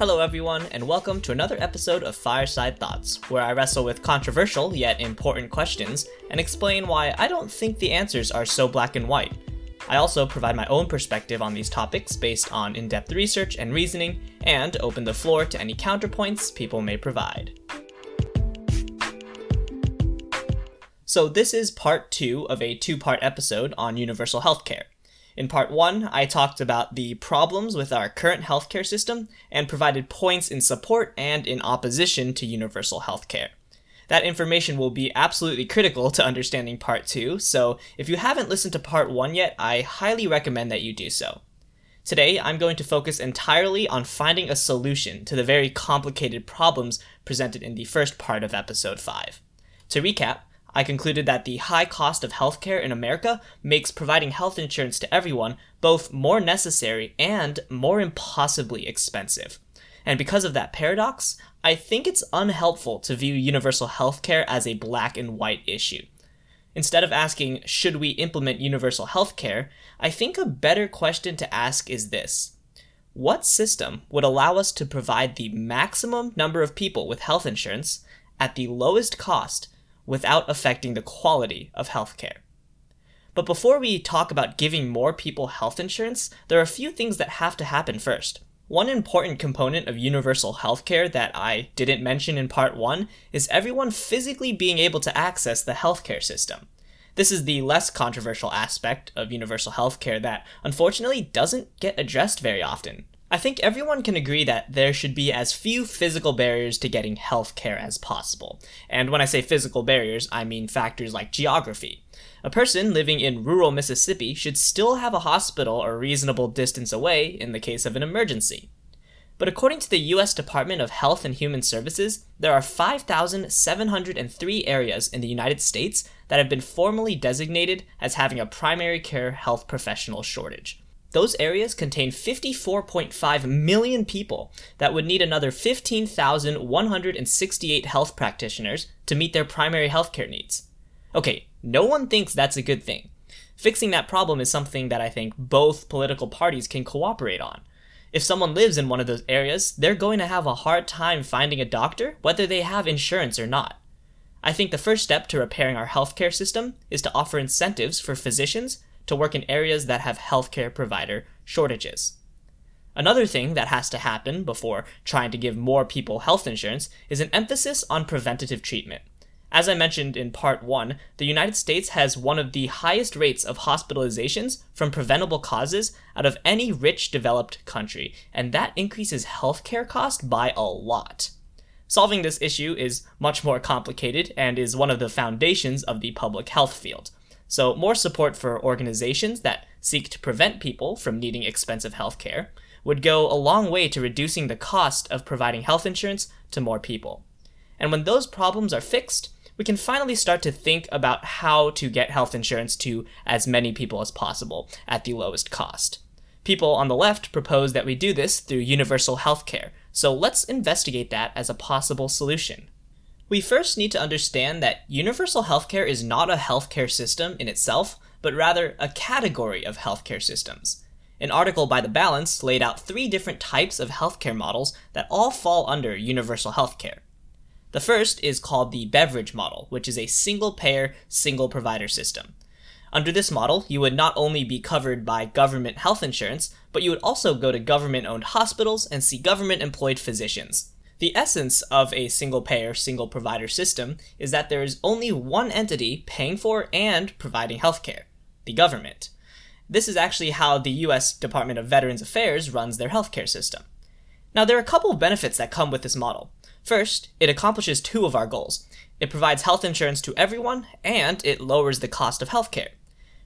Hello, everyone, and welcome to another episode of Fireside Thoughts, where I wrestle with controversial yet important questions and explain why I don't think the answers are so black and white. I also provide my own perspective on these topics based on in depth research and reasoning, and open the floor to any counterpoints people may provide. So, this is part two of a two part episode on universal healthcare. In part one, I talked about the problems with our current healthcare system and provided points in support and in opposition to universal healthcare. That information will be absolutely critical to understanding part two, so if you haven't listened to part one yet, I highly recommend that you do so. Today, I'm going to focus entirely on finding a solution to the very complicated problems presented in the first part of episode 5. To recap, I concluded that the high cost of healthcare in America makes providing health insurance to everyone both more necessary and more impossibly expensive. And because of that paradox, I think it's unhelpful to view universal healthcare as a black and white issue. Instead of asking, should we implement universal healthcare, I think a better question to ask is this What system would allow us to provide the maximum number of people with health insurance at the lowest cost without affecting the quality of healthcare. But before we talk about giving more people health insurance, there are a few things that have to happen first. One important component of universal healthcare that I didn't mention in part 1 is everyone physically being able to access the healthcare system. This is the less controversial aspect of universal healthcare that unfortunately doesn't get addressed very often. I think everyone can agree that there should be as few physical barriers to getting healthcare as possible. And when I say physical barriers, I mean factors like geography. A person living in rural Mississippi should still have a hospital a reasonable distance away in the case of an emergency. But according to the US Department of Health and Human Services, there are 5,703 areas in the United States that have been formally designated as having a primary care health professional shortage. Those areas contain 54.5 million people that would need another 15,168 health practitioners to meet their primary healthcare needs. Okay, no one thinks that's a good thing. Fixing that problem is something that I think both political parties can cooperate on. If someone lives in one of those areas, they're going to have a hard time finding a doctor, whether they have insurance or not. I think the first step to repairing our healthcare system is to offer incentives for physicians to work in areas that have healthcare provider shortages. Another thing that has to happen before trying to give more people health insurance is an emphasis on preventative treatment. As I mentioned in part 1, the United States has one of the highest rates of hospitalizations from preventable causes out of any rich developed country, and that increases healthcare cost by a lot. Solving this issue is much more complicated and is one of the foundations of the public health field. So, more support for organizations that seek to prevent people from needing expensive healthcare would go a long way to reducing the cost of providing health insurance to more people. And when those problems are fixed, we can finally start to think about how to get health insurance to as many people as possible at the lowest cost. People on the left propose that we do this through universal healthcare, so let's investigate that as a possible solution. We first need to understand that universal healthcare is not a healthcare system in itself, but rather a category of healthcare systems. An article by The Balance laid out three different types of healthcare models that all fall under universal healthcare. The first is called the Beveridge model, which is a single payer, single provider system. Under this model, you would not only be covered by government health insurance, but you would also go to government owned hospitals and see government employed physicians. The essence of a single payer, single provider system is that there is only one entity paying for and providing healthcare the government. This is actually how the US Department of Veterans Affairs runs their healthcare system. Now, there are a couple of benefits that come with this model. First, it accomplishes two of our goals it provides health insurance to everyone, and it lowers the cost of healthcare.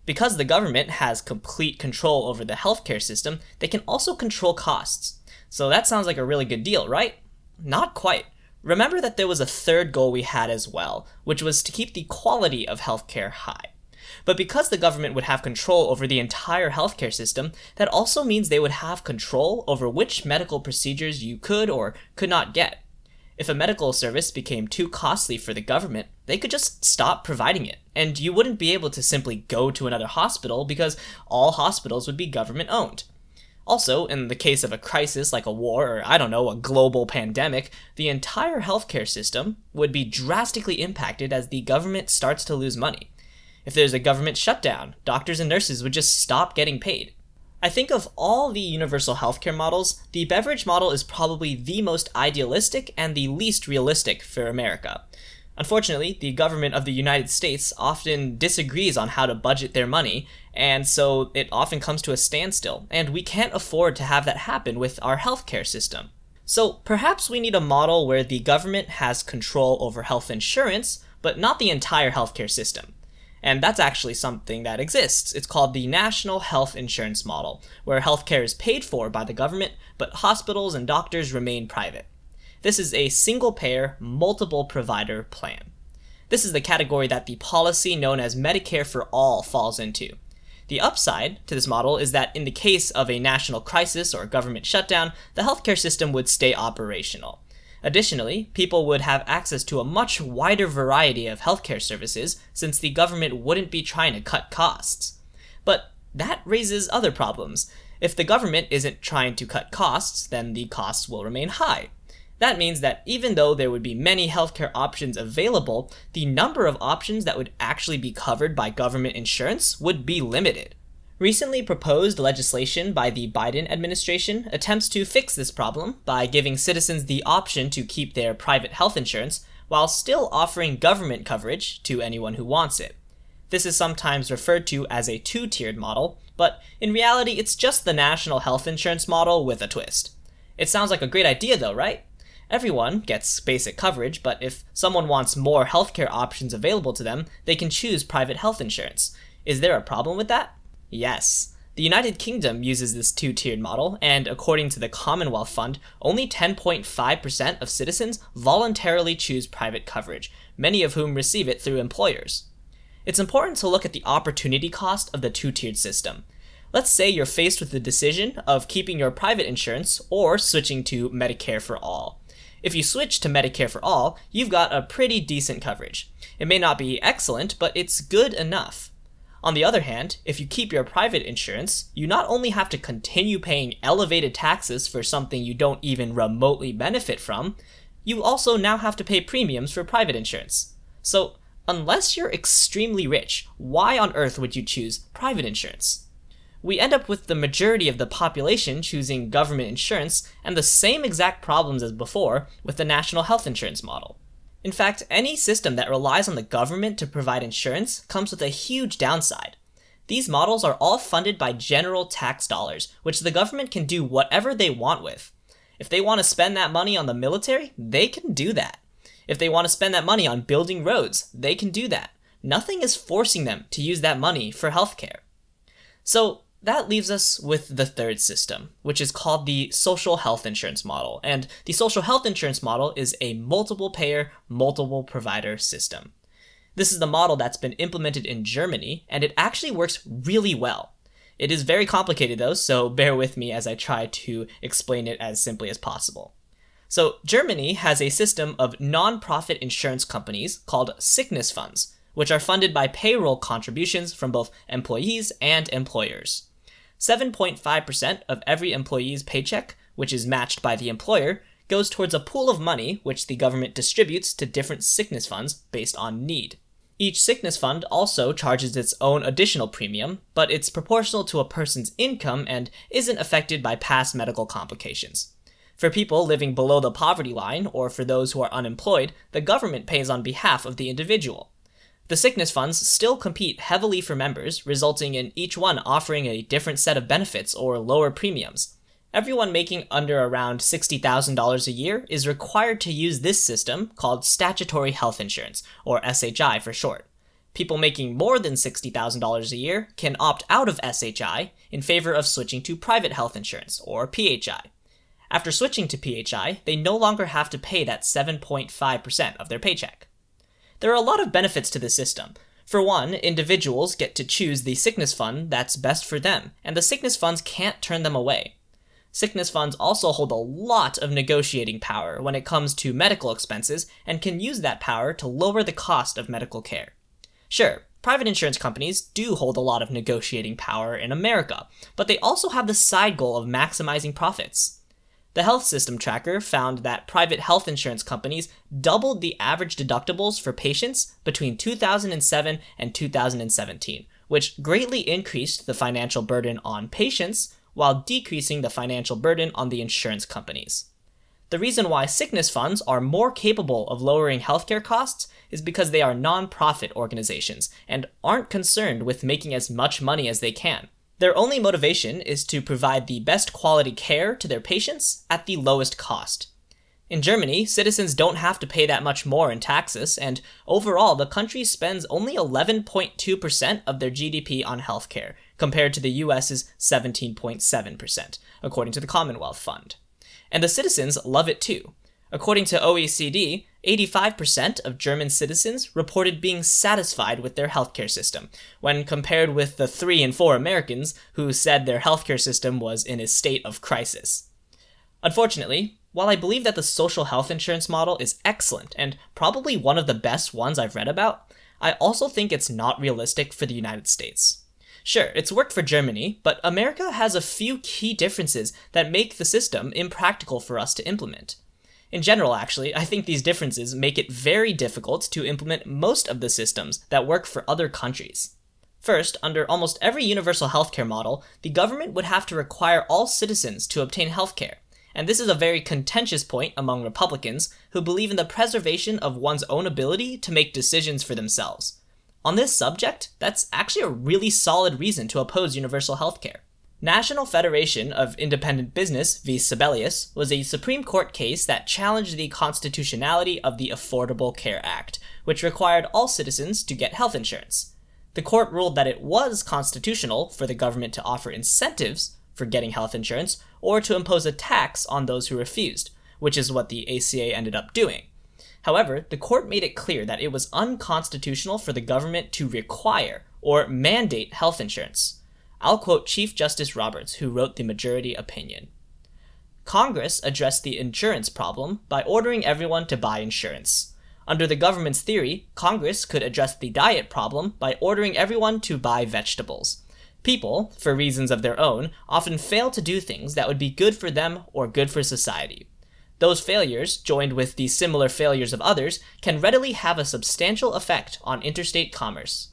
Because the government has complete control over the healthcare system, they can also control costs. So that sounds like a really good deal, right? Not quite. Remember that there was a third goal we had as well, which was to keep the quality of healthcare high. But because the government would have control over the entire healthcare system, that also means they would have control over which medical procedures you could or could not get. If a medical service became too costly for the government, they could just stop providing it, and you wouldn't be able to simply go to another hospital because all hospitals would be government owned. Also, in the case of a crisis like a war or, I don't know, a global pandemic, the entire healthcare system would be drastically impacted as the government starts to lose money. If there's a government shutdown, doctors and nurses would just stop getting paid. I think of all the universal healthcare models, the Beveridge model is probably the most idealistic and the least realistic for America. Unfortunately, the government of the United States often disagrees on how to budget their money, and so it often comes to a standstill, and we can't afford to have that happen with our healthcare system. So perhaps we need a model where the government has control over health insurance, but not the entire healthcare system. And that's actually something that exists. It's called the National Health Insurance Model, where healthcare is paid for by the government, but hospitals and doctors remain private. This is a single payer, multiple provider plan. This is the category that the policy known as Medicare for All falls into. The upside to this model is that in the case of a national crisis or government shutdown, the healthcare system would stay operational. Additionally, people would have access to a much wider variety of healthcare services since the government wouldn't be trying to cut costs. But that raises other problems. If the government isn't trying to cut costs, then the costs will remain high. That means that even though there would be many healthcare options available, the number of options that would actually be covered by government insurance would be limited. Recently proposed legislation by the Biden administration attempts to fix this problem by giving citizens the option to keep their private health insurance while still offering government coverage to anyone who wants it. This is sometimes referred to as a two tiered model, but in reality, it's just the national health insurance model with a twist. It sounds like a great idea, though, right? Everyone gets basic coverage, but if someone wants more healthcare options available to them, they can choose private health insurance. Is there a problem with that? Yes. The United Kingdom uses this two tiered model, and according to the Commonwealth Fund, only 10.5% of citizens voluntarily choose private coverage, many of whom receive it through employers. It's important to look at the opportunity cost of the two tiered system. Let's say you're faced with the decision of keeping your private insurance or switching to Medicare for All. If you switch to Medicare for All, you've got a pretty decent coverage. It may not be excellent, but it's good enough. On the other hand, if you keep your private insurance, you not only have to continue paying elevated taxes for something you don't even remotely benefit from, you also now have to pay premiums for private insurance. So, unless you're extremely rich, why on earth would you choose private insurance? We end up with the majority of the population choosing government insurance and the same exact problems as before with the national health insurance model. In fact, any system that relies on the government to provide insurance comes with a huge downside. These models are all funded by general tax dollars, which the government can do whatever they want with. If they want to spend that money on the military, they can do that. If they want to spend that money on building roads, they can do that. Nothing is forcing them to use that money for healthcare. So, that leaves us with the third system, which is called the social health insurance model. And the social health insurance model is a multiple payer, multiple provider system. This is the model that's been implemented in Germany, and it actually works really well. It is very complicated though, so bear with me as I try to explain it as simply as possible. So, Germany has a system of non profit insurance companies called sickness funds, which are funded by payroll contributions from both employees and employers. 7.5% of every employee's paycheck, which is matched by the employer, goes towards a pool of money which the government distributes to different sickness funds based on need. Each sickness fund also charges its own additional premium, but it's proportional to a person's income and isn't affected by past medical complications. For people living below the poverty line or for those who are unemployed, the government pays on behalf of the individual. The sickness funds still compete heavily for members, resulting in each one offering a different set of benefits or lower premiums. Everyone making under around $60,000 a year is required to use this system called statutory health insurance, or SHI for short. People making more than $60,000 a year can opt out of SHI in favor of switching to private health insurance, or PHI. After switching to PHI, they no longer have to pay that 7.5% of their paycheck. There are a lot of benefits to this system. For one, individuals get to choose the sickness fund that's best for them, and the sickness funds can't turn them away. Sickness funds also hold a lot of negotiating power when it comes to medical expenses and can use that power to lower the cost of medical care. Sure, Private insurance companies do hold a lot of negotiating power in America, but they also have the side goal of maximizing profits. The Health System Tracker found that private health insurance companies doubled the average deductibles for patients between 2007 and 2017, which greatly increased the financial burden on patients while decreasing the financial burden on the insurance companies. The reason why sickness funds are more capable of lowering healthcare costs is because they are nonprofit organizations and aren't concerned with making as much money as they can. Their only motivation is to provide the best quality care to their patients at the lowest cost. In Germany, citizens don't have to pay that much more in taxes, and overall, the country spends only 11.2% of their GDP on healthcare, compared to the US's 17.7%, according to the Commonwealth Fund and the citizens love it too. According to OECD, 85% of German citizens reported being satisfied with their healthcare system, when compared with the 3 in 4 Americans who said their healthcare system was in a state of crisis. Unfortunately, while I believe that the social health insurance model is excellent and probably one of the best ones I've read about, I also think it's not realistic for the United States. Sure, it's worked for Germany, but America has a few key differences that make the system impractical for us to implement. In general, actually, I think these differences make it very difficult to implement most of the systems that work for other countries. First, under almost every universal healthcare model, the government would have to require all citizens to obtain healthcare. And this is a very contentious point among Republicans who believe in the preservation of one's own ability to make decisions for themselves. On this subject, that's actually a really solid reason to oppose universal healthcare. National Federation of Independent Business v. Sebelius was a Supreme Court case that challenged the constitutionality of the Affordable Care Act, which required all citizens to get health insurance. The court ruled that it was constitutional for the government to offer incentives for getting health insurance or to impose a tax on those who refused, which is what the ACA ended up doing. However, the court made it clear that it was unconstitutional for the government to require or mandate health insurance. I'll quote Chief Justice Roberts, who wrote the majority opinion. Congress addressed the insurance problem by ordering everyone to buy insurance. Under the government's theory, Congress could address the diet problem by ordering everyone to buy vegetables. People, for reasons of their own, often fail to do things that would be good for them or good for society. Those failures, joined with the similar failures of others, can readily have a substantial effect on interstate commerce.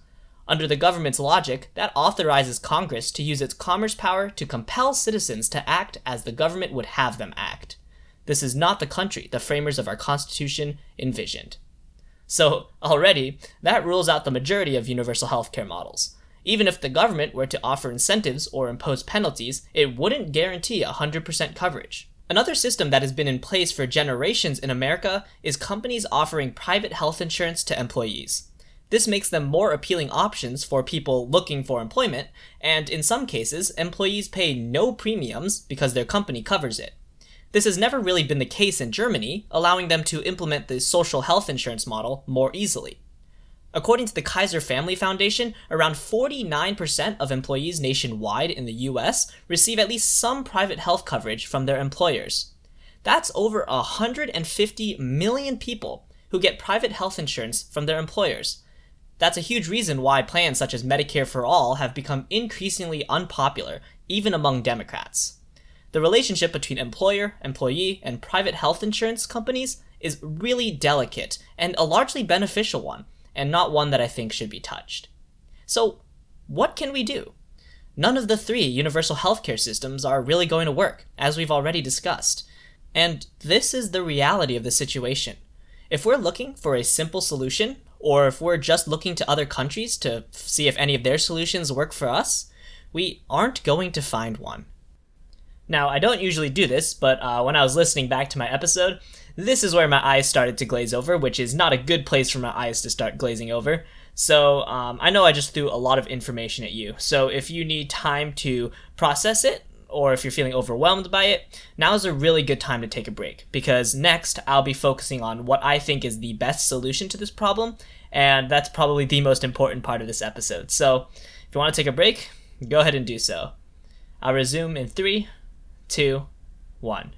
Under the government's logic, that authorizes Congress to use its commerce power to compel citizens to act as the government would have them act. This is not the country the framers of our Constitution envisioned. So, already, that rules out the majority of universal healthcare models. Even if the government were to offer incentives or impose penalties, it wouldn't guarantee 100% coverage. Another system that has been in place for generations in America is companies offering private health insurance to employees. This makes them more appealing options for people looking for employment, and in some cases, employees pay no premiums because their company covers it. This has never really been the case in Germany, allowing them to implement the social health insurance model more easily. According to the Kaiser Family Foundation, around 49% of employees nationwide in the US receive at least some private health coverage from their employers. That's over 150 million people who get private health insurance from their employers. That's a huge reason why plans such as Medicare for All have become increasingly unpopular, even among Democrats. The relationship between employer, employee, and private health insurance companies is really delicate and a largely beneficial one and not one that I think should be touched. So, what can we do? None of the three universal healthcare systems are really going to work, as we've already discussed. And this is the reality of the situation. If we're looking for a simple solution, or if we're just looking to other countries to see if any of their solutions work for us, we aren't going to find one. Now, I don't usually do this, but uh, when I was listening back to my episode, this is where my eyes started to glaze over, which is not a good place for my eyes to start glazing over. So um, I know I just threw a lot of information at you. So if you need time to process it, or if you're feeling overwhelmed by it, now is a really good time to take a break because next I'll be focusing on what I think is the best solution to this problem, and that's probably the most important part of this episode. So if you want to take a break, go ahead and do so. I'll resume in three, two, one.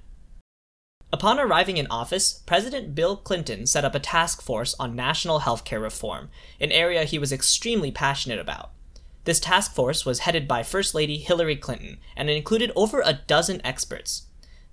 Upon arriving in office, President Bill Clinton set up a task force on national healthcare reform, an area he was extremely passionate about. This task force was headed by First Lady Hillary Clinton and it included over a dozen experts.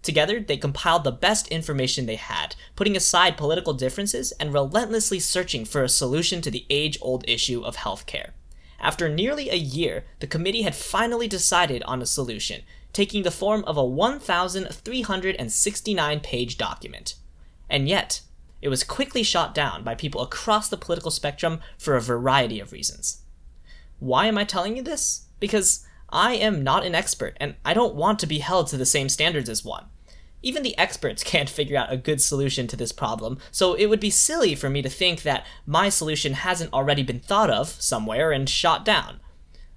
Together, they compiled the best information they had, putting aside political differences and relentlessly searching for a solution to the age old issue of healthcare. After nearly a year, the committee had finally decided on a solution, taking the form of a 1,369 page document. And yet, it was quickly shot down by people across the political spectrum for a variety of reasons. Why am I telling you this? Because I am not an expert, and I don't want to be held to the same standards as one. Even the experts can't figure out a good solution to this problem, so it would be silly for me to think that my solution hasn't already been thought of somewhere and shot down.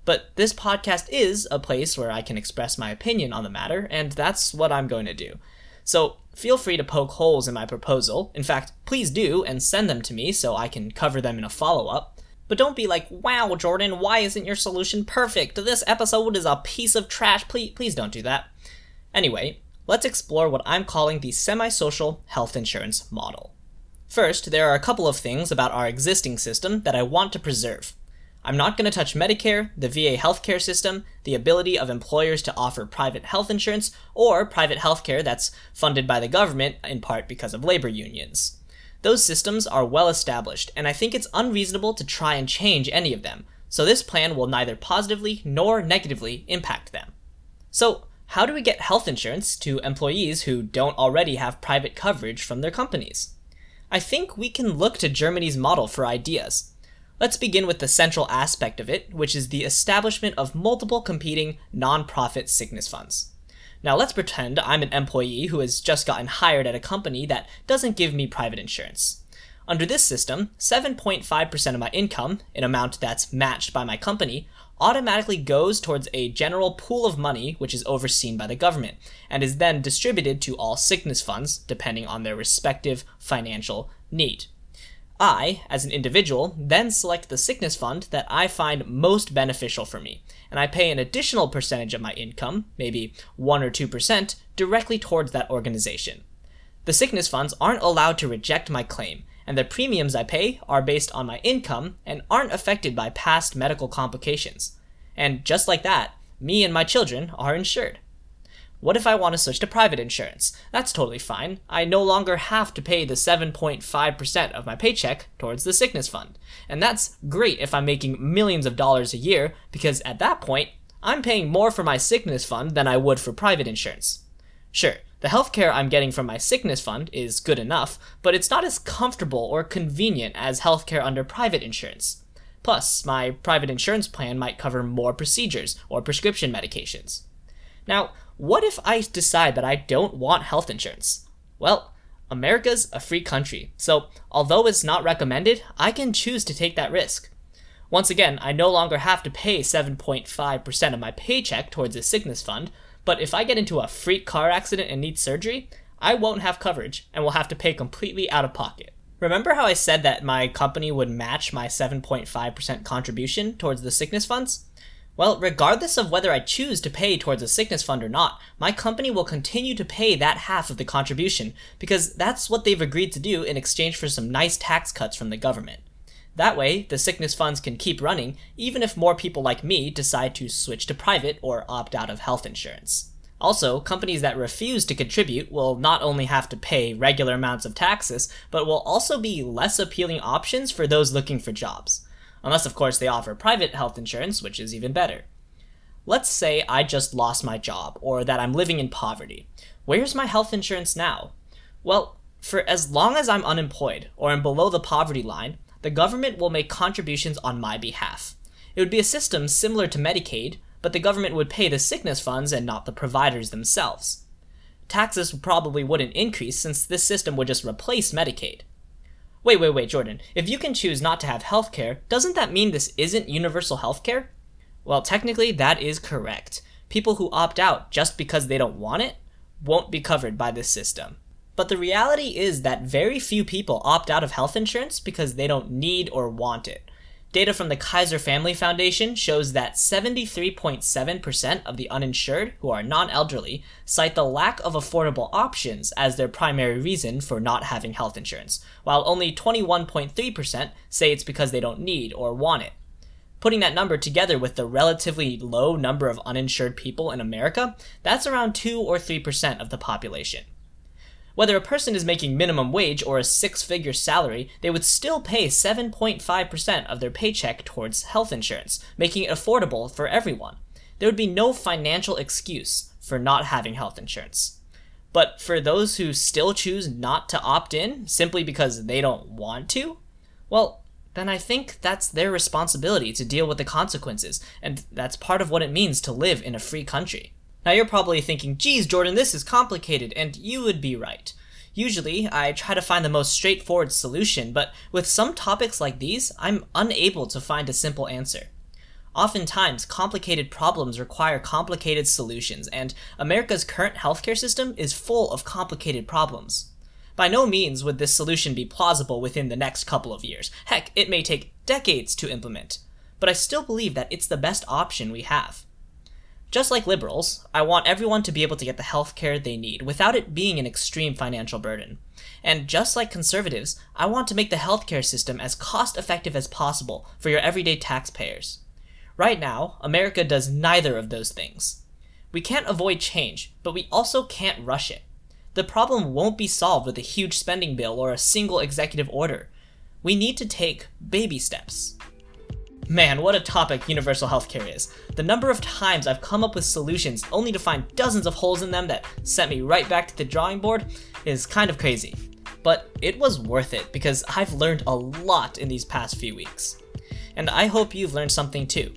But this podcast is a place where I can express my opinion on the matter, and that's what I'm going to do. So feel free to poke holes in my proposal. In fact, please do and send them to me so I can cover them in a follow up. But don't be like, wow, Jordan, why isn't your solution perfect? This episode is a piece of trash. Please, please don't do that. Anyway, let's explore what I'm calling the semi social health insurance model. First, there are a couple of things about our existing system that I want to preserve. I'm not going to touch Medicare, the VA healthcare system, the ability of employers to offer private health insurance, or private healthcare that's funded by the government in part because of labor unions. Those systems are well established, and I think it's unreasonable to try and change any of them, so this plan will neither positively nor negatively impact them. So, how do we get health insurance to employees who don't already have private coverage from their companies? I think we can look to Germany's model for ideas. Let's begin with the central aspect of it, which is the establishment of multiple competing non-profit sickness funds. Now let's pretend I'm an employee who has just gotten hired at a company that doesn't give me private insurance. Under this system, 7.5% of my income, an amount that's matched by my company, automatically goes towards a general pool of money which is overseen by the government, and is then distributed to all sickness funds depending on their respective financial need. I, as an individual, then select the sickness fund that I find most beneficial for me, and I pay an additional percentage of my income, maybe 1 or 2%, directly towards that organization. The sickness funds aren't allowed to reject my claim, and the premiums I pay are based on my income and aren't affected by past medical complications. And just like that, me and my children are insured. What if I want to switch to private insurance? That's totally fine. I no longer have to pay the 7.5% of my paycheck towards the sickness fund. And that's great if I'm making millions of dollars a year, because at that point, I'm paying more for my sickness fund than I would for private insurance. Sure, the healthcare I'm getting from my sickness fund is good enough, but it's not as comfortable or convenient as healthcare under private insurance. Plus, my private insurance plan might cover more procedures or prescription medications. Now, what if I decide that I don't want health insurance? Well, America's a free country, so although it's not recommended, I can choose to take that risk. Once again, I no longer have to pay 7.5% of my paycheck towards a sickness fund, but if I get into a freak car accident and need surgery, I won't have coverage and will have to pay completely out of pocket. Remember how I said that my company would match my 7.5% contribution towards the sickness funds? Well, regardless of whether I choose to pay towards a sickness fund or not, my company will continue to pay that half of the contribution because that's what they've agreed to do in exchange for some nice tax cuts from the government. That way, the sickness funds can keep running even if more people like me decide to switch to private or opt out of health insurance. Also, companies that refuse to contribute will not only have to pay regular amounts of taxes, but will also be less appealing options for those looking for jobs unless, of course, they offer private health insurance, which is even better. Let's say I just lost my job, or that I'm living in poverty. Where's my health insurance now? Well, for as long as I'm unemployed or am below the poverty line, the government will make contributions on my behalf. It would be a system similar to Medicaid, but the government would pay the sickness funds and not the providers themselves. Taxes probably wouldn't increase since this system would just replace Medicaid. Wait, wait, wait, Jordan. If you can choose not to have healthcare, doesn't that mean this isn't universal healthcare? Well, technically, that is correct. People who opt out just because they don't want it won't be covered by this system. But the reality is that very few people opt out of health insurance because they don't need or want it. Data from the Kaiser Family Foundation shows that 73.7% of the uninsured who are non elderly cite the lack of affordable options as their primary reason for not having health insurance, while only 21.3% say it's because they don't need or want it. Putting that number together with the relatively low number of uninsured people in America, that's around 2 or 3% of the population. Whether a person is making minimum wage or a six figure salary, they would still pay 7.5% of their paycheck towards health insurance, making it affordable for everyone. There would be no financial excuse for not having health insurance. But for those who still choose not to opt in simply because they don't want to, well, then I think that's their responsibility to deal with the consequences, and that's part of what it means to live in a free country. Now you're probably thinking, geez, Jordan, this is complicated, and you would be right. Usually, I try to find the most straightforward solution, but with some topics like these, I'm unable to find a simple answer. Oftentimes, complicated problems require complicated solutions, and America's current healthcare system is full of complicated problems. By no means would this solution be plausible within the next couple of years. Heck, it may take decades to implement. But I still believe that it's the best option we have. Just like liberals, I want everyone to be able to get the health care they need without it being an extreme financial burden. And just like conservatives, I want to make the healthcare system as cost effective as possible for your everyday taxpayers. Right now, America does neither of those things. We can't avoid change, but we also can't rush it. The problem won't be solved with a huge spending bill or a single executive order. We need to take baby steps. Man, what a topic universal healthcare is. The number of times I've come up with solutions only to find dozens of holes in them that sent me right back to the drawing board is kind of crazy. But it was worth it because I've learned a lot in these past few weeks. And I hope you've learned something too.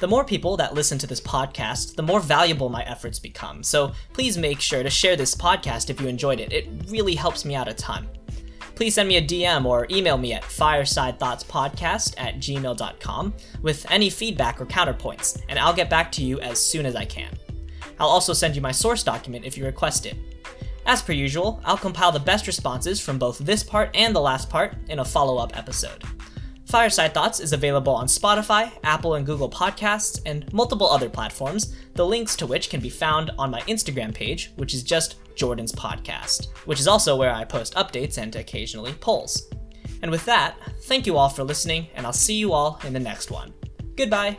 The more people that listen to this podcast, the more valuable my efforts become. So please make sure to share this podcast if you enjoyed it. It really helps me out a ton please send me a DM or email me at firesidethoughtspodcast at gmail.com with any feedback or counterpoints, and I'll get back to you as soon as I can. I'll also send you my source document if you request it. As per usual, I'll compile the best responses from both this part and the last part in a follow up episode. Fireside Thoughts is available on Spotify, Apple and Google Podcasts, and multiple other platforms, the links to which can be found on my Instagram page, which is just Jordan's Podcast, which is also where I post updates and occasionally polls. And with that, thank you all for listening, and I'll see you all in the next one. Goodbye!